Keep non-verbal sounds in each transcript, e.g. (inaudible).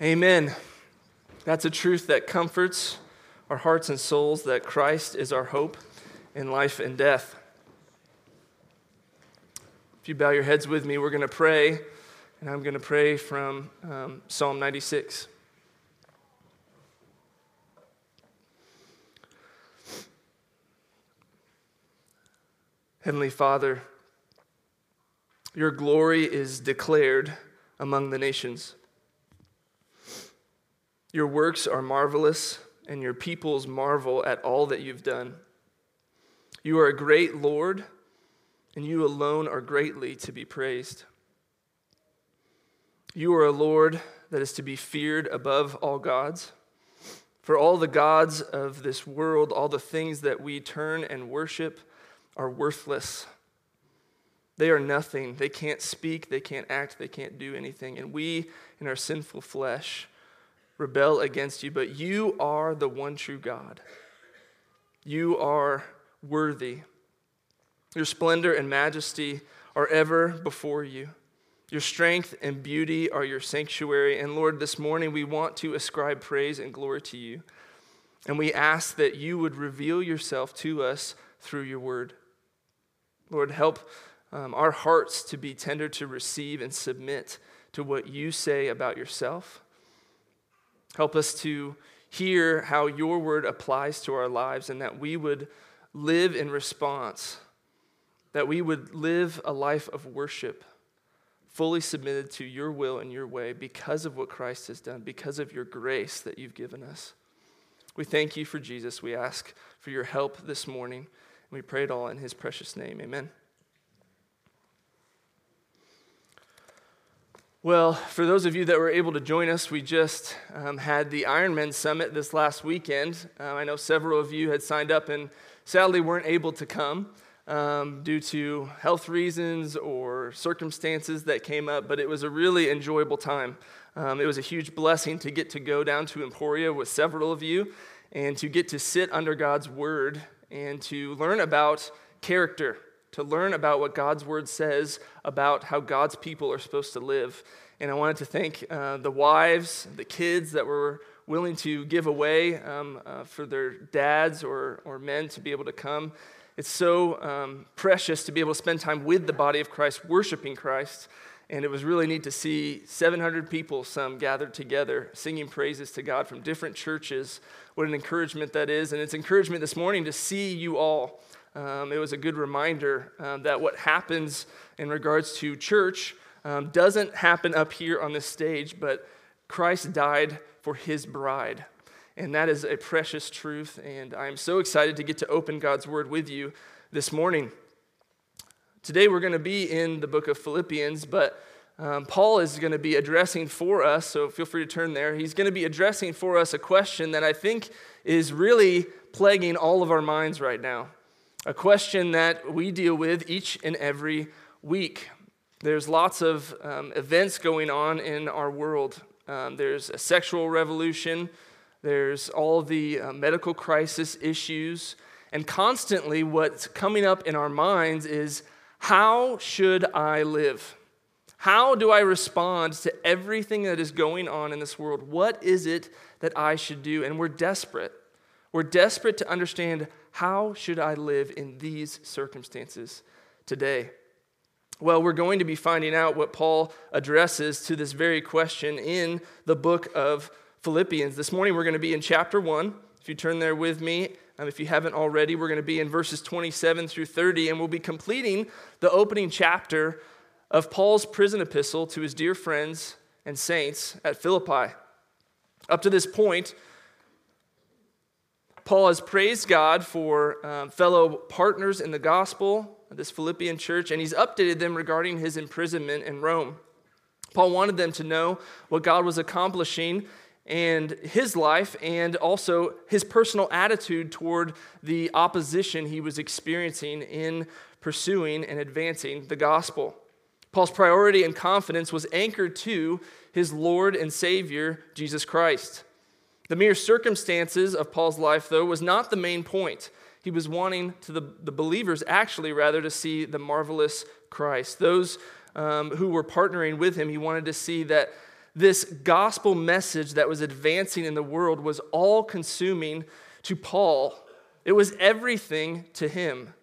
Amen. That's a truth that comforts our hearts and souls that Christ is our hope in life and death. If you bow your heads with me, we're going to pray, and I'm going to pray from um, Psalm 96. Heavenly Father, your glory is declared among the nations. Your works are marvelous, and your peoples marvel at all that you've done. You are a great Lord, and you alone are greatly to be praised. You are a Lord that is to be feared above all gods. For all the gods of this world, all the things that we turn and worship, are worthless. They are nothing. They can't speak, they can't act, they can't do anything. And we, in our sinful flesh, rebel against you, but you are the one true God. You are worthy. Your splendor and majesty are ever before you. Your strength and beauty are your sanctuary. And Lord, this morning we want to ascribe praise and glory to you. And we ask that you would reveal yourself to us through your word. Lord, help um, our hearts to be tender to receive and submit to what you say about yourself. Help us to hear how your word applies to our lives and that we would live in response, that we would live a life of worship, fully submitted to your will and your way because of what Christ has done, because of your grace that you've given us. We thank you for Jesus. We ask for your help this morning. We pray it all in his precious name. Amen. Well, for those of you that were able to join us, we just um, had the Ironman Summit this last weekend. Uh, I know several of you had signed up and sadly weren't able to come um, due to health reasons or circumstances that came up, but it was a really enjoyable time. Um, it was a huge blessing to get to go down to Emporia with several of you and to get to sit under God's Word and to learn about character to learn about what God's word says about how God's people are supposed to live. And I wanted to thank uh, the wives, the kids that were willing to give away um, uh, for their dads or, or men to be able to come. It's so um, precious to be able to spend time with the body of Christ, worshiping Christ. And it was really neat to see 700 people, some gathered together, singing praises to God from different churches. What an encouragement that is. And it's encouragement this morning to see you all um, it was a good reminder um, that what happens in regards to church um, doesn't happen up here on this stage, but Christ died for his bride. And that is a precious truth. And I'm so excited to get to open God's word with you this morning. Today we're going to be in the book of Philippians, but um, Paul is going to be addressing for us, so feel free to turn there. He's going to be addressing for us a question that I think is really plaguing all of our minds right now a question that we deal with each and every week. There's lots of um, events going on in our world. Um, there's a sexual revolution, there's all the uh, medical crisis issues, and constantly what's coming up in our minds is how should I live? How do I respond to everything that is going on in this world? What is it that I should do? And we're desperate. We're desperate to understand how should I live in these circumstances today? Well, we're going to be finding out what Paul addresses to this very question in the book of Philippians. This morning we're going to be in chapter 1. If you turn there with me, um, if you haven't already, we're going to be in verses 27 through 30, and we'll be completing the opening chapter of Paul's prison epistle to his dear friends and saints at Philippi. Up to this point, Paul has praised God for um, fellow partners in the gospel, this Philippian church, and he's updated them regarding his imprisonment in Rome. Paul wanted them to know what God was accomplishing and his life and also his personal attitude toward the opposition he was experiencing in pursuing and advancing the gospel. Paul's priority and confidence was anchored to his Lord and Savior, Jesus Christ. The mere circumstances of Paul's life, though, was not the main point. He was wanting to the, the believers, actually, rather, to see the marvelous Christ. Those um, who were partnering with him, he wanted to see that this gospel message that was advancing in the world was all consuming to Paul. It was everything to him.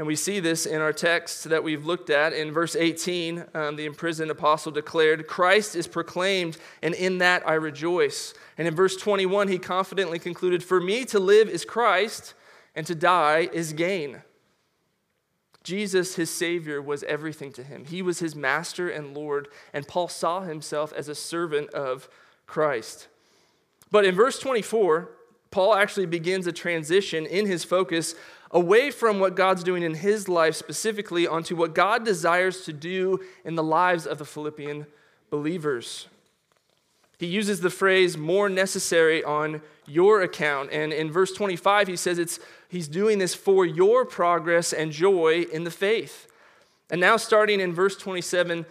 And we see this in our text that we've looked at. In verse 18, um, the imprisoned apostle declared, Christ is proclaimed, and in that I rejoice. And in verse 21, he confidently concluded, For me to live is Christ, and to die is gain. Jesus, his Savior, was everything to him. He was his master and Lord, and Paul saw himself as a servant of Christ. But in verse 24, Paul actually begins a transition in his focus away from what God's doing in his life specifically onto what God desires to do in the lives of the Philippian believers. He uses the phrase more necessary on your account. And in verse 25, he says it's, he's doing this for your progress and joy in the faith. And now, starting in verse 27,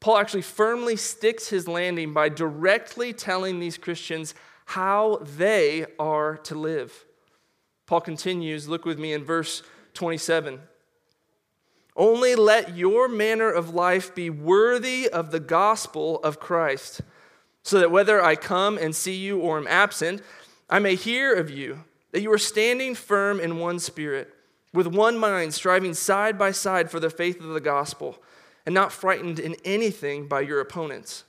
Paul actually firmly sticks his landing by directly telling these Christians how they are to live. Paul continues, look with me in verse 27. Only let your manner of life be worthy of the gospel of Christ, so that whether I come and see you or am absent, I may hear of you that you are standing firm in one spirit, with one mind, striving side by side for the faith of the gospel, and not frightened in anything by your opponents.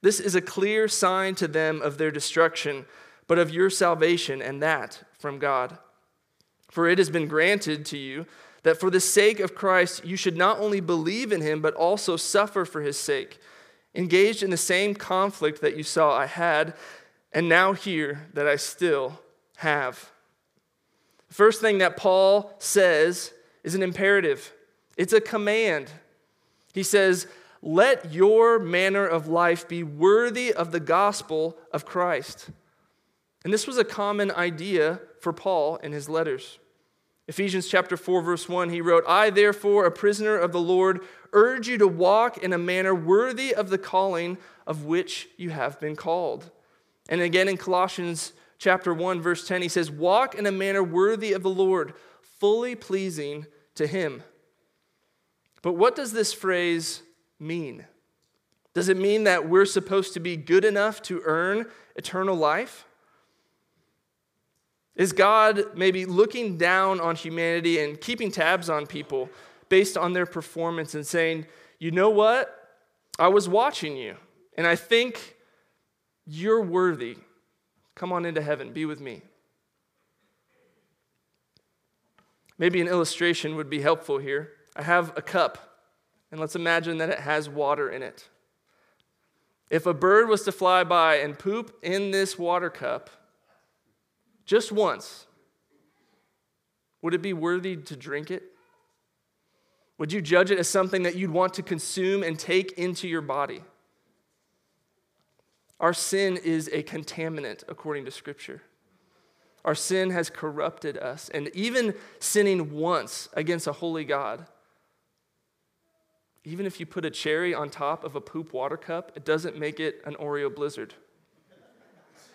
This is a clear sign to them of their destruction, but of your salvation, and that from God. For it has been granted to you that for the sake of Christ you should not only believe in him, but also suffer for his sake, engaged in the same conflict that you saw I had, and now hear that I still have. The first thing that Paul says is an imperative, it's a command. He says, Let your manner of life be worthy of the gospel of Christ. And this was a common idea for Paul in his letters. Ephesians chapter 4 verse 1 he wrote, "I therefore, a prisoner of the Lord, urge you to walk in a manner worthy of the calling of which you have been called." And again in Colossians chapter 1 verse 10 he says, "Walk in a manner worthy of the Lord, fully pleasing to him." But what does this phrase mean? Does it mean that we're supposed to be good enough to earn eternal life? Is God maybe looking down on humanity and keeping tabs on people based on their performance and saying, you know what? I was watching you, and I think you're worthy. Come on into heaven, be with me. Maybe an illustration would be helpful here. I have a cup, and let's imagine that it has water in it. If a bird was to fly by and poop in this water cup, just once, would it be worthy to drink it? Would you judge it as something that you'd want to consume and take into your body? Our sin is a contaminant, according to Scripture. Our sin has corrupted us. And even sinning once against a holy God, even if you put a cherry on top of a poop water cup, it doesn't make it an Oreo blizzard.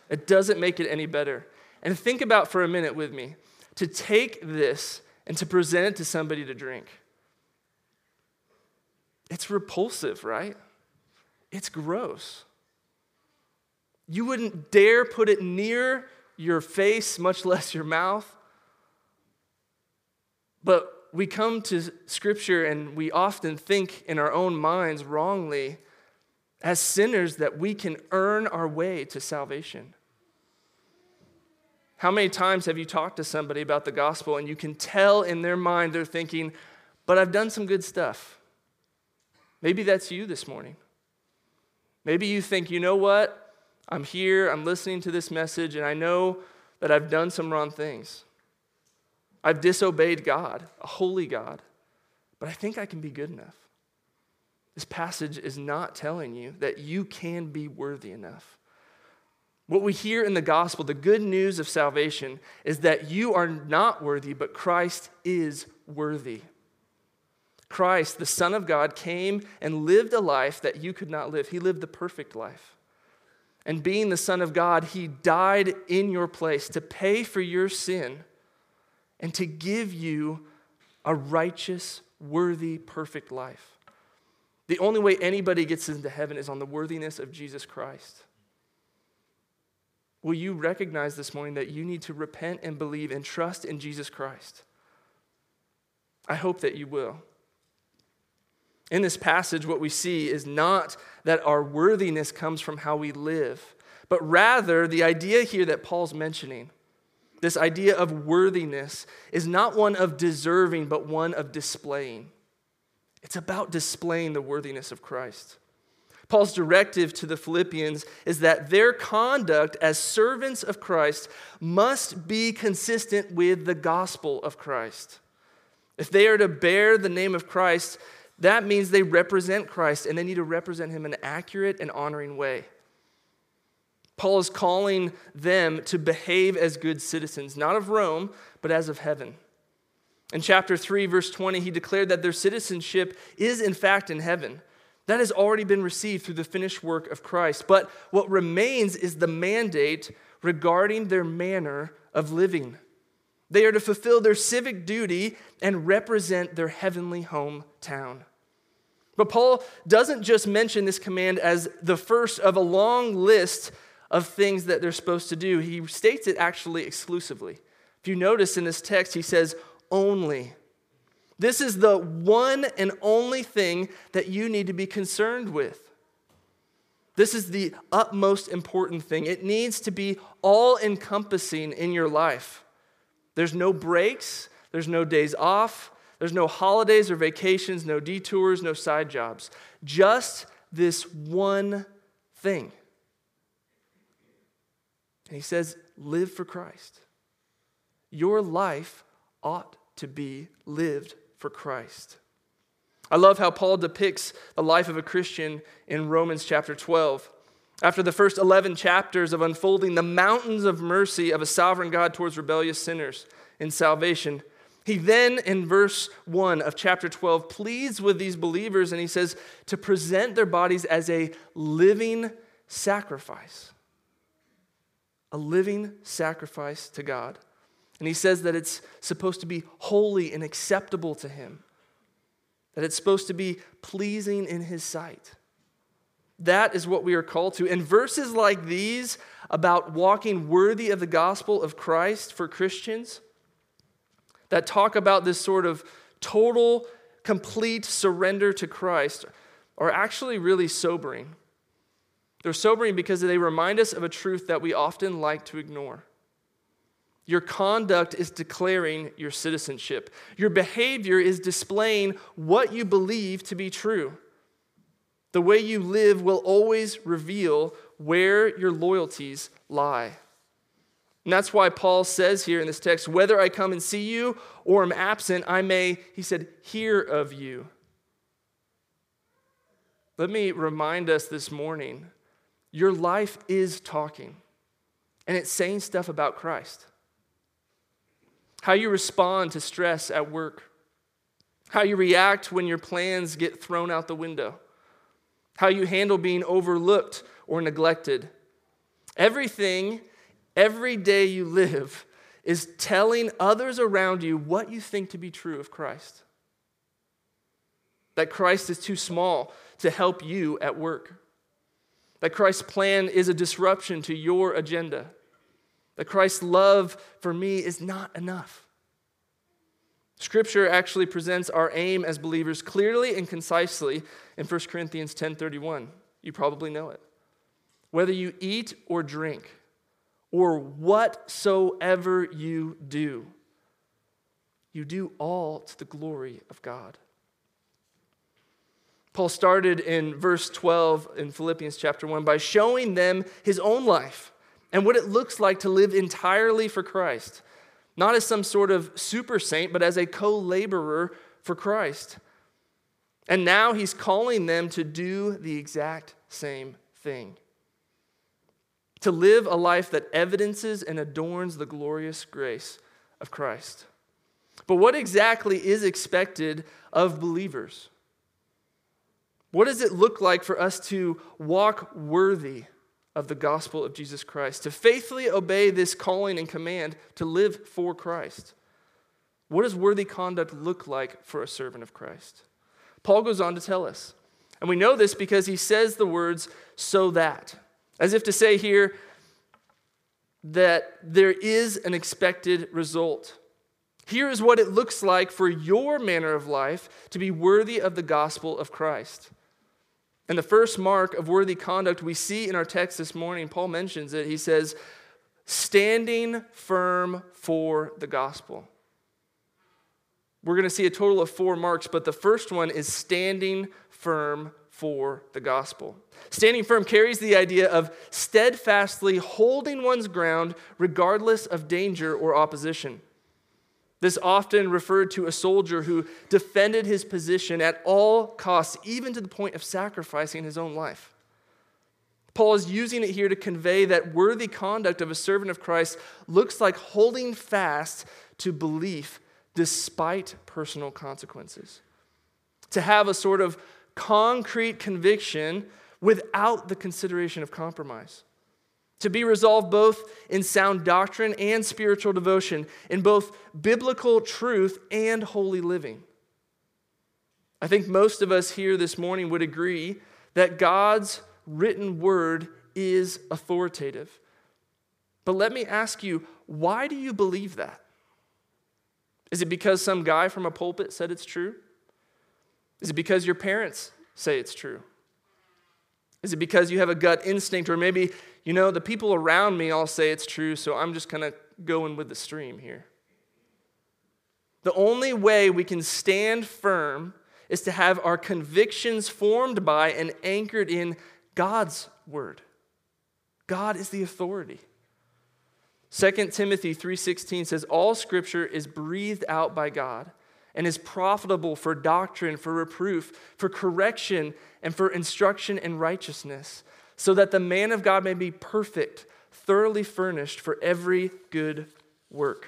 It doesn't make it any better. And think about for a minute with me to take this and to present it to somebody to drink. It's repulsive, right? It's gross. You wouldn't dare put it near your face, much less your mouth. But we come to Scripture and we often think in our own minds wrongly as sinners that we can earn our way to salvation. How many times have you talked to somebody about the gospel and you can tell in their mind they're thinking, but I've done some good stuff? Maybe that's you this morning. Maybe you think, you know what? I'm here, I'm listening to this message, and I know that I've done some wrong things. I've disobeyed God, a holy God, but I think I can be good enough. This passage is not telling you that you can be worthy enough. What we hear in the gospel, the good news of salvation, is that you are not worthy, but Christ is worthy. Christ, the Son of God, came and lived a life that you could not live. He lived the perfect life. And being the Son of God, He died in your place to pay for your sin and to give you a righteous, worthy, perfect life. The only way anybody gets into heaven is on the worthiness of Jesus Christ. Will you recognize this morning that you need to repent and believe and trust in Jesus Christ? I hope that you will. In this passage, what we see is not that our worthiness comes from how we live, but rather the idea here that Paul's mentioning, this idea of worthiness, is not one of deserving, but one of displaying. It's about displaying the worthiness of Christ. Paul's directive to the Philippians is that their conduct as servants of Christ must be consistent with the gospel of Christ. If they are to bear the name of Christ, that means they represent Christ and they need to represent him in an accurate and honoring way. Paul is calling them to behave as good citizens, not of Rome, but as of heaven. In chapter 3, verse 20, he declared that their citizenship is in fact in heaven. That has already been received through the finished work of Christ. But what remains is the mandate regarding their manner of living. They are to fulfill their civic duty and represent their heavenly hometown. But Paul doesn't just mention this command as the first of a long list of things that they're supposed to do. He states it actually exclusively. If you notice in this text, he says, only. This is the one and only thing that you need to be concerned with. This is the utmost important thing. It needs to be all encompassing in your life. There's no breaks, there's no days off, there's no holidays or vacations, no detours, no side jobs. Just this one thing. And he says, live for Christ. Your life ought to be lived for Christ. I love how Paul depicts the life of a Christian in Romans chapter 12. After the first 11 chapters of unfolding the mountains of mercy of a sovereign God towards rebellious sinners in salvation, he then, in verse 1 of chapter 12, pleads with these believers and he says to present their bodies as a living sacrifice. A living sacrifice to God. And he says that it's supposed to be holy and acceptable to him, that it's supposed to be pleasing in his sight. That is what we are called to. And verses like these about walking worthy of the gospel of Christ for Christians that talk about this sort of total, complete surrender to Christ are actually really sobering. They're sobering because they remind us of a truth that we often like to ignore. Your conduct is declaring your citizenship. Your behavior is displaying what you believe to be true. The way you live will always reveal where your loyalties lie. And that's why Paul says here in this text whether I come and see you or am absent, I may, he said, hear of you. Let me remind us this morning your life is talking, and it's saying stuff about Christ how you respond to stress at work, how you react when your plans get thrown out the window, how you handle being overlooked or neglected. Everything, every day you live, is telling others around you what you think to be true of Christ. That Christ is too small to help you at work. That Christ's plan is a disruption to your agenda that Christ's love for me is not enough. Scripture actually presents our aim as believers clearly and concisely in 1 Corinthians 10:31. You probably know it. Whether you eat or drink or whatsoever you do, you do all to the glory of God. Paul started in verse 12 in Philippians chapter 1 by showing them his own life and what it looks like to live entirely for Christ, not as some sort of super saint, but as a co laborer for Christ. And now he's calling them to do the exact same thing to live a life that evidences and adorns the glorious grace of Christ. But what exactly is expected of believers? What does it look like for us to walk worthy of the gospel of Jesus Christ, to faithfully obey this calling and command to live for Christ. What does worthy conduct look like for a servant of Christ? Paul goes on to tell us And we know this because he says the words, so that, as if to say here that there is an expected result. Here is what it looks like for your manner of life to be worthy of the gospel of Christ. And the first mark of worthy conduct we see in our text this morning, Paul mentions it. He says, standing firm for the gospel. We're going to see a total of four marks, but the first one is standing firm for the gospel. Standing firm carries the idea of steadfastly holding one's ground regardless of danger or opposition. This often referred to a soldier who defended his position at all costs, even to the point of sacrificing his own life. Paul is using it here to convey that worthy conduct of a servant of Christ looks like holding fast to belief despite personal consequences. To have a sort of concrete conviction without the consideration of compromise. To be resolved both in sound doctrine and spiritual devotion, in both biblical truth and holy living. I think most of us here this morning would agree that God's written word is authoritative. But let me ask you, why do you believe that? Is it because some guy from a pulpit said it's true? Is it because your parents say it's true? Is it because you have a gut instinct, or maybe, you know, the people around me all say it's true, so I'm just kind of going with the stream here? The only way we can stand firm is to have our convictions formed by and anchored in God's word. God is the authority. 2 Timothy 3:16 says all scripture is breathed out by God and is profitable for doctrine, for reproof, for correction, and for instruction in righteousness, so that the man of God may be perfect, thoroughly furnished for every good work.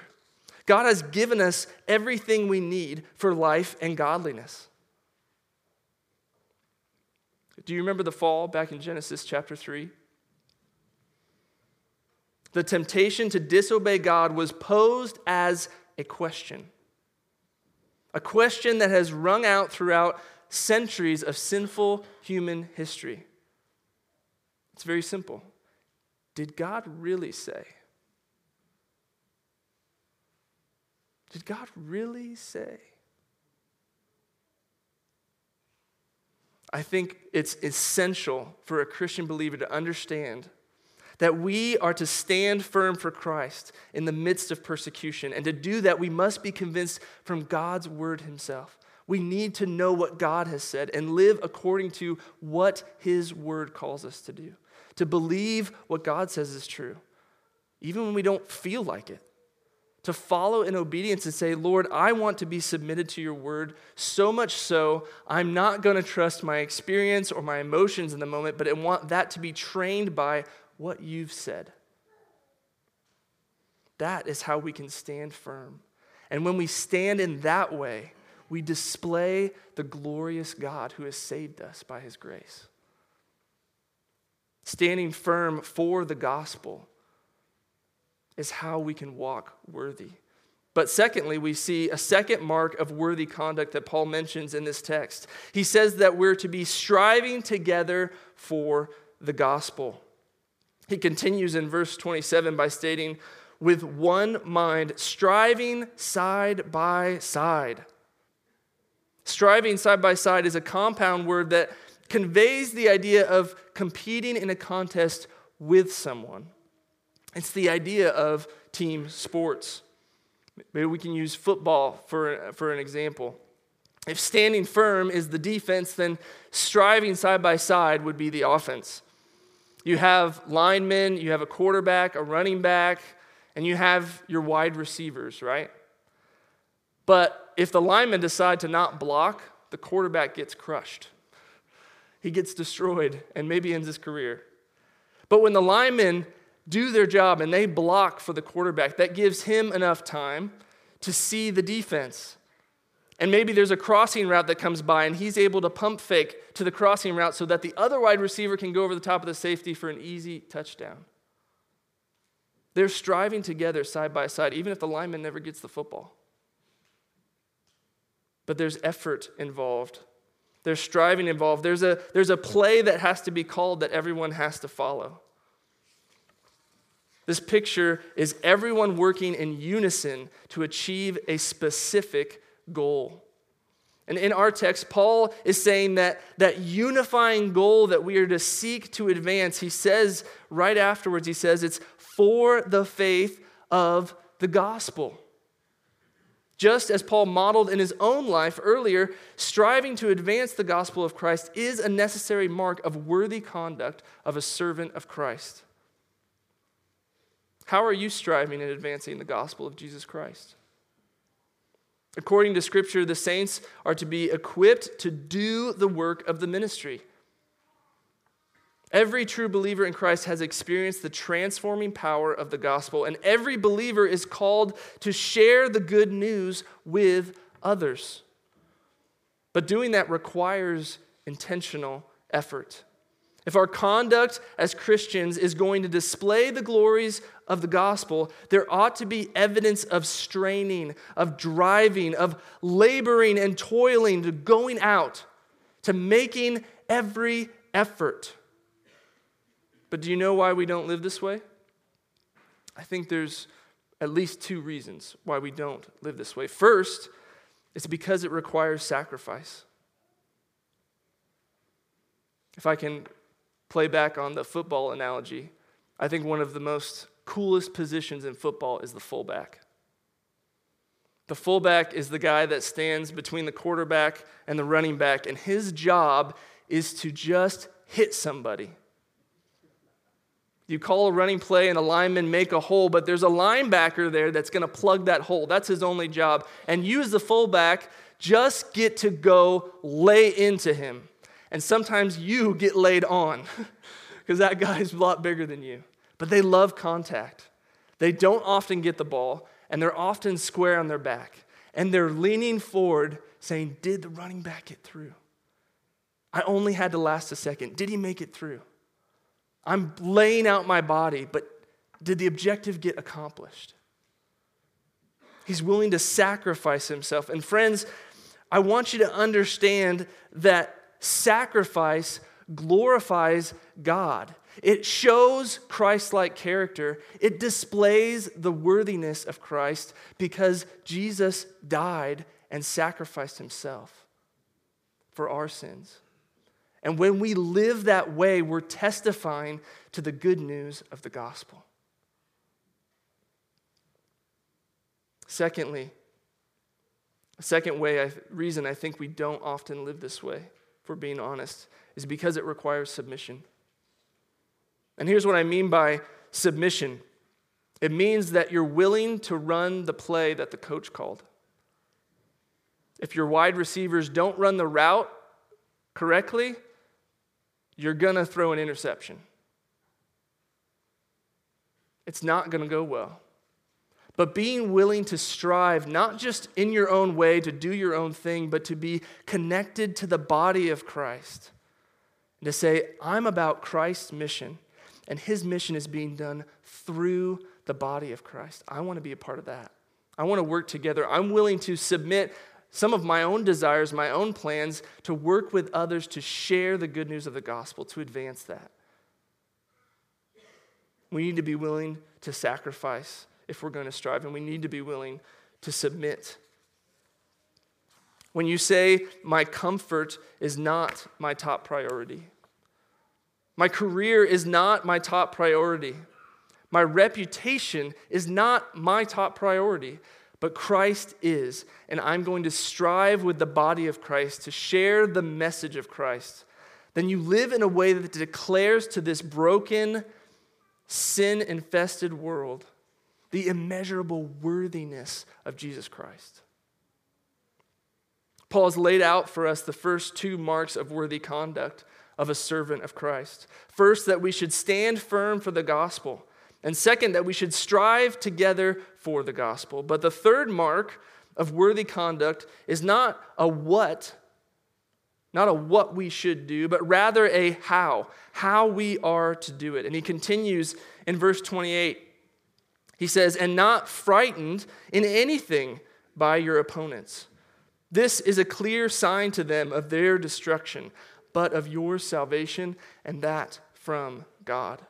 God has given us everything we need for life and godliness. Do you remember the fall back in Genesis chapter 3? The temptation to disobey God was posed as a question. A question that has rung out throughout centuries of sinful human history. It's very simple. Did God really say? Did God really say? I think it's essential for a Christian believer to understand that we are to stand firm for Christ in the midst of persecution. And to do that, we must be convinced from God's word himself. We need to know what God has said and live according to what his word calls us to do. To believe what God says is true, even when we don't feel like it to follow in obedience and say, Lord, I want to be submitted to your word so much so I'm not going to trust my experience or my emotions in the moment, but I want that to be trained by what you've said. That is how we can stand firm. And when we stand in that way, we display the glorious God who has saved us by his grace. Standing firm for the gospel is how we can walk worthy. But secondly, we see a second mark of worthy conduct that Paul mentions in this text. He says that we're to be striving together for the gospel. He continues in verse 27 by stating, with one mind, striving side by side. Striving side by side is a compound word that conveys the idea of competing in a contest with someone. It's the idea of team sports. Maybe we can use football for, for an example. If standing firm is the defense, then striving side by side would be the offense. You have linemen, you have a quarterback, a running back, and you have your wide receivers, right? But if the linemen decide to not block, the quarterback gets crushed. He gets destroyed and maybe ends his career. But when the linemen do their job and they block for the quarterback, that gives him enough time to see the defense. And maybe there's a crossing route that comes by and he's able to pump fake to the crossing route so that the other wide receiver can go over the top of the safety for an easy touchdown. They're striving together side by side, even if the lineman never gets the football. But there's effort involved. There's striving involved. There's a, there's a play that has to be called that everyone has to follow. This picture is everyone working in unison to achieve a specific goal. And in our text, Paul is saying that that unifying goal that we are to seek to advance, he says right afterwards, he says it's for the faith of the gospel. Just as Paul modeled in his own life earlier, striving to advance the gospel of Christ is a necessary mark of worthy conduct of a servant of Christ. How are you striving in advancing the gospel of Jesus Christ? According to Scripture, the saints are to be equipped to do the work of the ministry. Every true believer in Christ has experienced the transforming power of the gospel, and every believer is called to share the good news with others. But doing that requires intentional effort. If our conduct as Christians is going to display the glories of the gospel, there ought to be evidence of straining, of driving, of laboring and toiling, to going out, to making every effort. But do you know why we don't live this way? I think there's at least two reasons why we don't live this way. First, it's because it requires sacrifice. If I can play back on the football analogy, I think one of the most coolest positions in football is the fullback. The fullback is the guy that stands between the quarterback and the running back, and his job is to just hit somebody. You call a running play and a lineman make a hole, but there's a linebacker there that's going to plug that hole. That's his only job. And you, as the fullback, just get to go lay into him. And sometimes you get laid on (laughs) because that guy's a lot bigger than you. But they love contact. They don't often get the ball, and they're often square on their back. And they're leaning forward, saying, Did the running back get through? I only had to last a second. Did he make it through? I'm laying out my body, but did the objective get accomplished? He's willing to sacrifice himself. And friends, I want you to understand that sacrifice glorifies God. It shows Christ like character. It displays the worthiness of Christ because Jesus died and sacrificed himself for our sins. And when we live that way, we're testifying to the good news of the gospel. Secondly, a second way, I, reason I think we don't often live this way we're being honest, is because it requires submission. And here's what I mean by submission it means that you're willing to run the play that the coach called. If your wide receivers don't run the route correctly, you're going to throw an interception. It's not going to go well but being willing to strive, not just in your own way to do your own thing, but to be connected to the body of Christ. And to say, I'm about Christ's mission, and his mission is being done through the body of Christ. I want to be a part of that. I want to work together. I'm willing to submit some of my own desires, my own plans, to work with others to share the good news of the gospel, to advance that. We need to be willing to sacrifice if we're going to strive, and we need to be willing to submit. When you say, My comfort is not my top priority, my career is not my top priority, my reputation is not my top priority, but Christ is, and I'm going to strive with the body of Christ to share the message of Christ. Then you live in a way that declares to this broken, sin infested world the immeasurable worthiness of Jesus Christ. Paul has laid out for us the first two marks of worthy conduct of a servant of Christ. First, that we should stand firm for the gospel. And second, that we should strive together for the gospel. But the third mark of worthy conduct is not a what, not a what we should do, but rather a how, how we are to do it. And he continues in verse 28 he says, and not frightened in anything by your opponents. This is a clear sign to them of their destruction, but of your salvation, and that from God.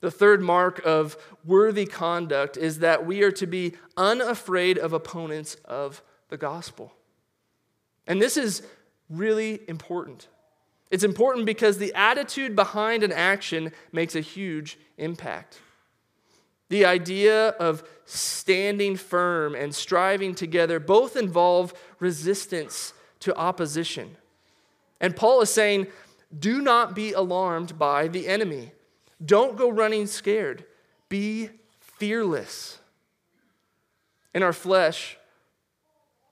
The third mark of worthy conduct is that we are to be unafraid of opponents of the gospel. And this is really important. It's important because the attitude behind an action makes a huge impact. The idea of standing firm and striving together both involve resistance to opposition. And Paul is saying, do not be alarmed by the enemy. Don't go running scared. Be fearless. In our flesh,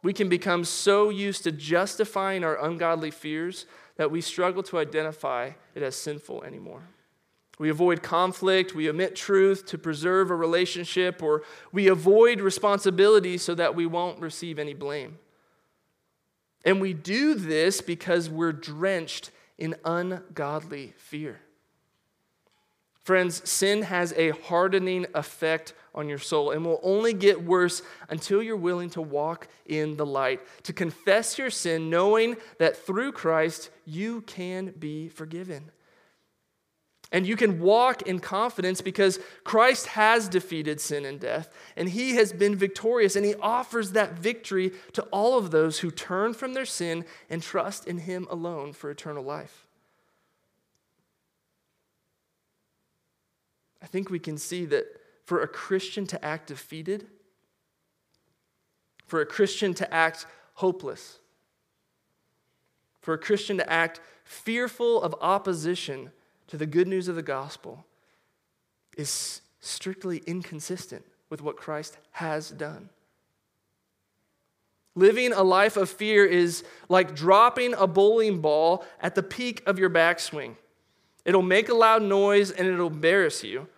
we can become so used to justifying our ungodly fears that we struggle to identify it as sinful anymore. We avoid conflict, we omit truth to preserve a relationship, or we avoid responsibility so that we won't receive any blame. And we do this because we're drenched in ungodly fear. Friends, sin has a hardening effect on your soul and will only get worse until you're willing to walk in the light, to confess your sin, knowing that through Christ you can be forgiven. And you can walk in confidence because Christ has defeated sin and death, and he has been victorious, and he offers that victory to all of those who turn from their sin and trust in him alone for eternal life. I think we can see that for a Christian to act defeated, for a Christian to act hopeless, for a Christian to act fearful of opposition to the good news of the gospel is strictly inconsistent with what Christ has done. Living a life of fear is like dropping a bowling ball at the peak of your backswing. It'll make a loud noise and it'll embarrass you,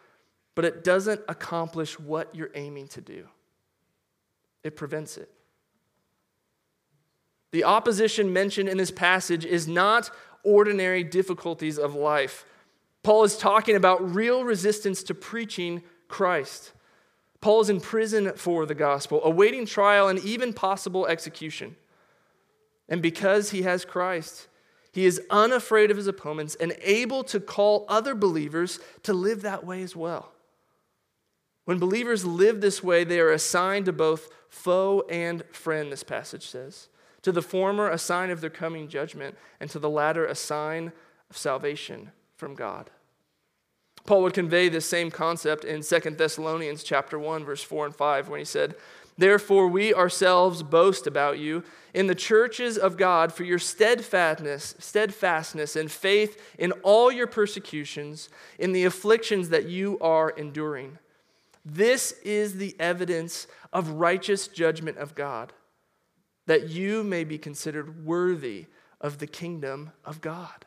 but it doesn't accomplish what you're aiming to do. It prevents it. The opposition mentioned in this passage is not ordinary difficulties of life. Paul is talking about real resistance to preaching Christ. Paul is in prison for the gospel, awaiting trial and even possible execution. And because he has Christ, he is unafraid of his opponents and able to call other believers to live that way as well. When believers live this way, they are assigned to both foe and friend, this passage says. To the former, a sign of their coming judgment, and to the latter, a sign of salvation from God. Paul would convey this same concept in 2 Thessalonians chapter 1 verse 4 and 5 when he said, "Therefore we ourselves boast about you in the churches of God for your steadfastness, steadfastness and faith in all your persecutions, in the afflictions that you are enduring." This is the evidence of righteous judgment of God, that you may be considered worthy of the kingdom of God.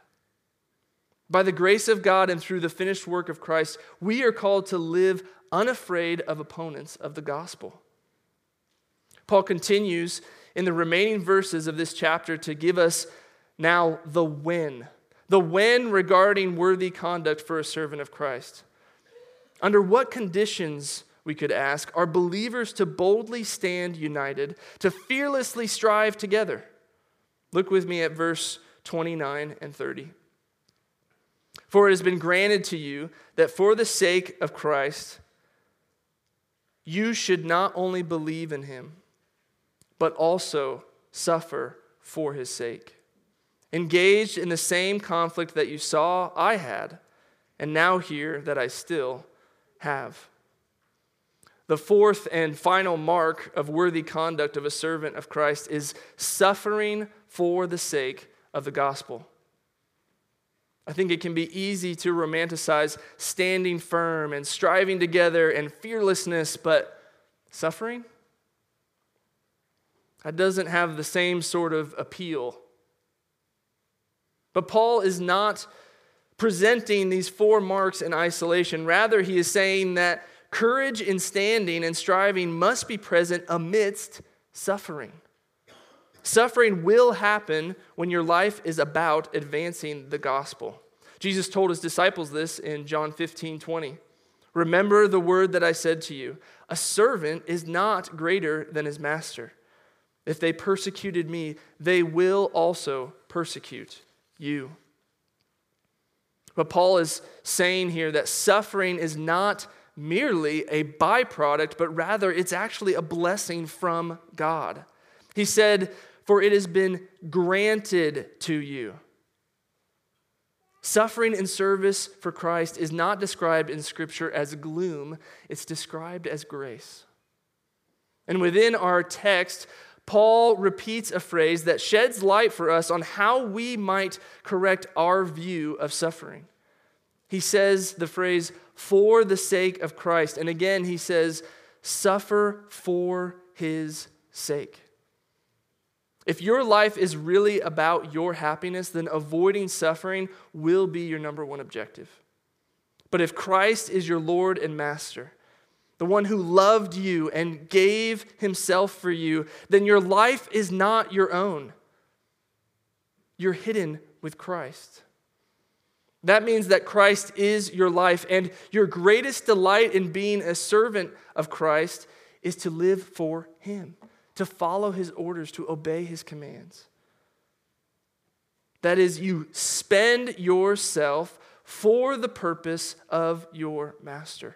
By the grace of God and through the finished work of Christ, we are called to live unafraid of opponents of the gospel. Paul continues in the remaining verses of this chapter to give us now the when. The when regarding worthy conduct for a servant of Christ. Under what conditions, we could ask, are believers to boldly stand united, to fearlessly strive together? Look with me at verse 29 and 30. For it has been granted to you that for the sake of Christ, you should not only believe in him, but also suffer for his sake. Engaged in the same conflict that you saw I had, and now hear that I still have. The fourth and final mark of worthy conduct of a servant of Christ is suffering for the sake of the gospel. I think it can be easy to romanticize standing firm and striving together and fearlessness, but suffering? That doesn't have the same sort of appeal. But Paul is not presenting these four marks in isolation. Rather, he is saying that courage in standing and striving must be present amidst suffering. Suffering will happen when your life is about advancing the gospel. Jesus told his disciples this in John 15 20. Remember the word that I said to you a servant is not greater than his master. If they persecuted me, they will also persecute you. But Paul is saying here that suffering is not merely a byproduct, but rather it's actually a blessing from God. He said, For it has been granted to you. Suffering in service for Christ is not described in Scripture as gloom, it's described as grace. And within our text, Paul repeats a phrase that sheds light for us on how we might correct our view of suffering. He says the phrase, for the sake of Christ. And again, he says, suffer for his sake. If your life is really about your happiness, then avoiding suffering will be your number one objective. But if Christ is your Lord and Master, the one who loved you and gave himself for you, then your life is not your own. You're hidden with Christ. That means that Christ is your life, and your greatest delight in being a servant of Christ is to live for Him, to follow His orders, to obey His commands. That is, you spend yourself for the purpose of your master.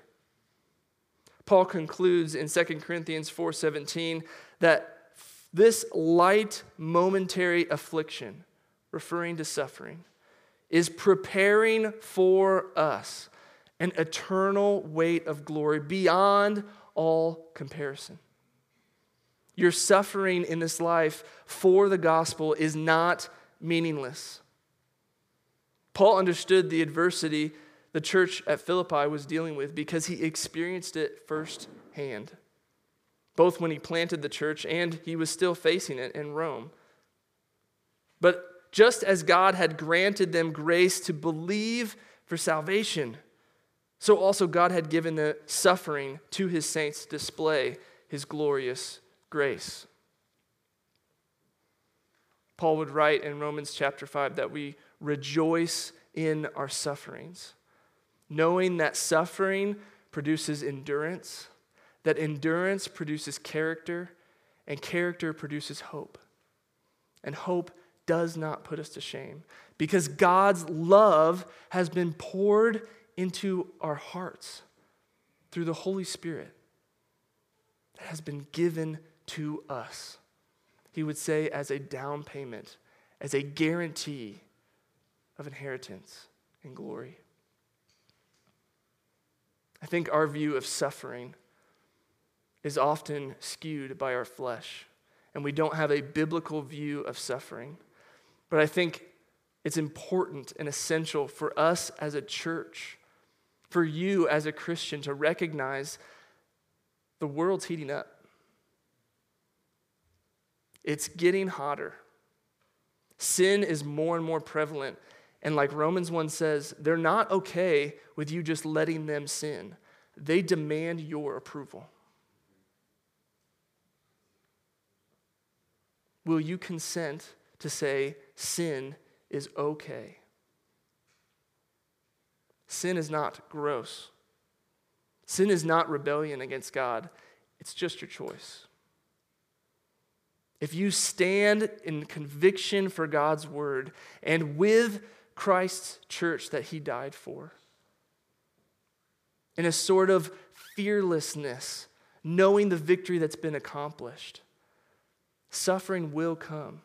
Paul concludes in 2 Corinthians 4:17 that this light momentary affliction, referring to suffering, is preparing for us an eternal weight of glory beyond all comparison. Your suffering in this life for the gospel is not meaningless. Paul understood the adversity the church at Philippi was dealing with because he experienced it firsthand, both when he planted the church and he was still facing it in Rome. But just as God had granted them grace to believe for salvation, so also God had given the suffering to his saints to display his glorious grace. Paul would write in Romans chapter 5 that we rejoice in our sufferings, knowing that suffering produces endurance, that endurance produces character, and character produces hope. And hope does not put us to shame because God's love has been poured into our hearts through the Holy Spirit that has been given to us. He would say, as a down payment, as a guarantee of inheritance and glory. I think our view of suffering is often skewed by our flesh, and we don't have a biblical view of suffering. But I think it's important and essential for us as a church, for you as a Christian, to recognize the world's heating up. It's getting hotter. Sin is more and more prevalent. And like Romans 1 says, they're not okay with you just letting them sin, they demand your approval. Will you consent to say sin is okay. Sin is not gross. Sin is not rebellion against God, it's just your choice. If you stand in conviction for God's word and with Christ's church that he died for, in a sort of fearlessness, knowing the victory that's been accomplished, suffering will come.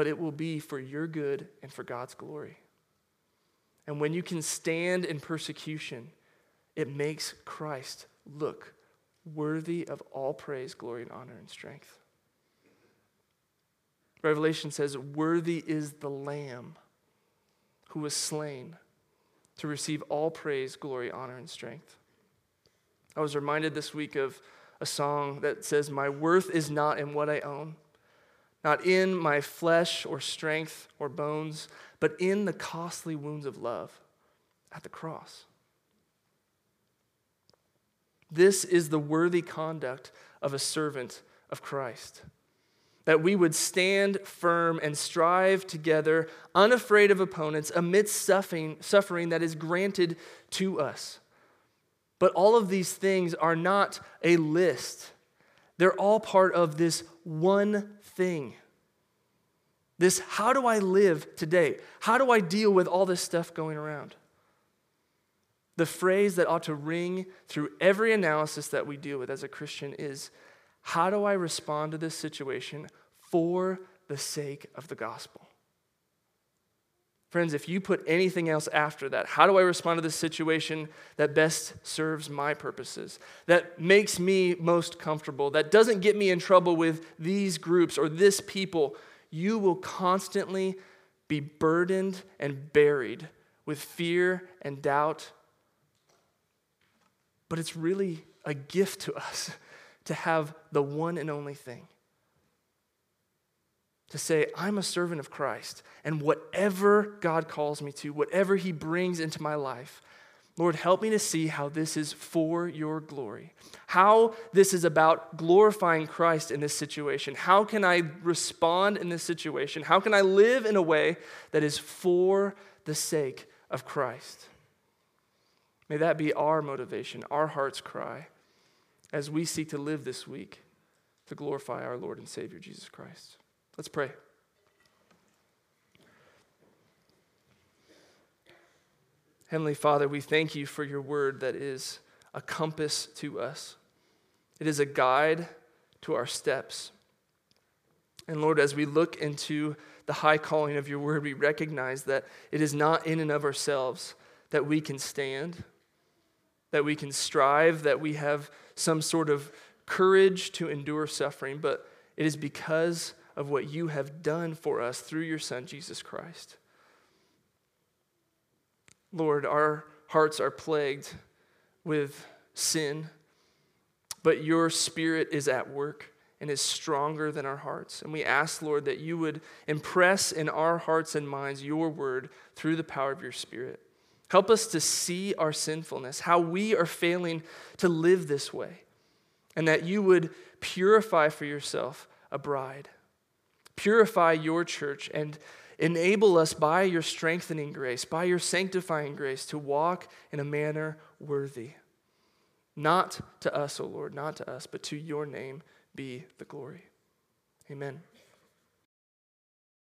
but it will be for your good and for God's glory. And when you can stand in persecution, it makes Christ look worthy of all praise, glory, and honor and strength. Revelation says, Worthy is the Lamb who was slain to receive all praise, glory, honor, and strength. I was reminded this week of a song that says, My worth is not in what I own not in my flesh or strength or bones, but in the costly wounds of love at the cross. This is the worthy conduct of a servant of Christ. That we would stand firm and strive together, unafraid of opponents, amidst suffering, suffering that is granted to us. But all of these things are not a list, they're all part of this one thing. This, how do I live today? How do I deal with all this stuff going around? The phrase that ought to ring through every analysis that we deal with as a Christian is how do I respond to this situation for the sake of the gospel? Friends, if you put anything else after that, how do I respond to this situation that best serves my purposes, that makes me most comfortable, that doesn't get me in trouble with these groups or this people? You will constantly be burdened and buried with fear and doubt. But it's really a gift to us to have the one and only thing to say, I'm a servant of Christ, and whatever God calls me to, whatever He brings into my life, Lord, help me to see how this is for your glory. How this is about glorifying Christ in this situation. How can I respond in this situation? How can I live in a way that is for the sake of Christ? May that be our motivation, our heart's cry, as we seek to live this week to glorify our Lord and Savior Jesus Christ. Let's pray. Heavenly Father, we thank you for your word that is a compass to us. It is a guide to our steps. And Lord, as we look into the high calling of your word, we recognize that it is not in and of ourselves that we can stand, that we can strive, that we have some sort of courage to endure suffering, but it is because of what you have done for us through your Son, Jesus Christ. Lord, our hearts are plagued with sin, but your Spirit is at work and is stronger than our hearts. And we ask, Lord, that you would impress in our hearts and minds your word through the power of your Spirit. Help us to see our sinfulness, how we are failing to live this way, and that you would purify for yourself a bride Purify your church and enable us by your strengthening grace, by your sanctifying grace, to walk in a manner worthy. Not to us, O Lord, not to us, but to your name be the glory. Amen.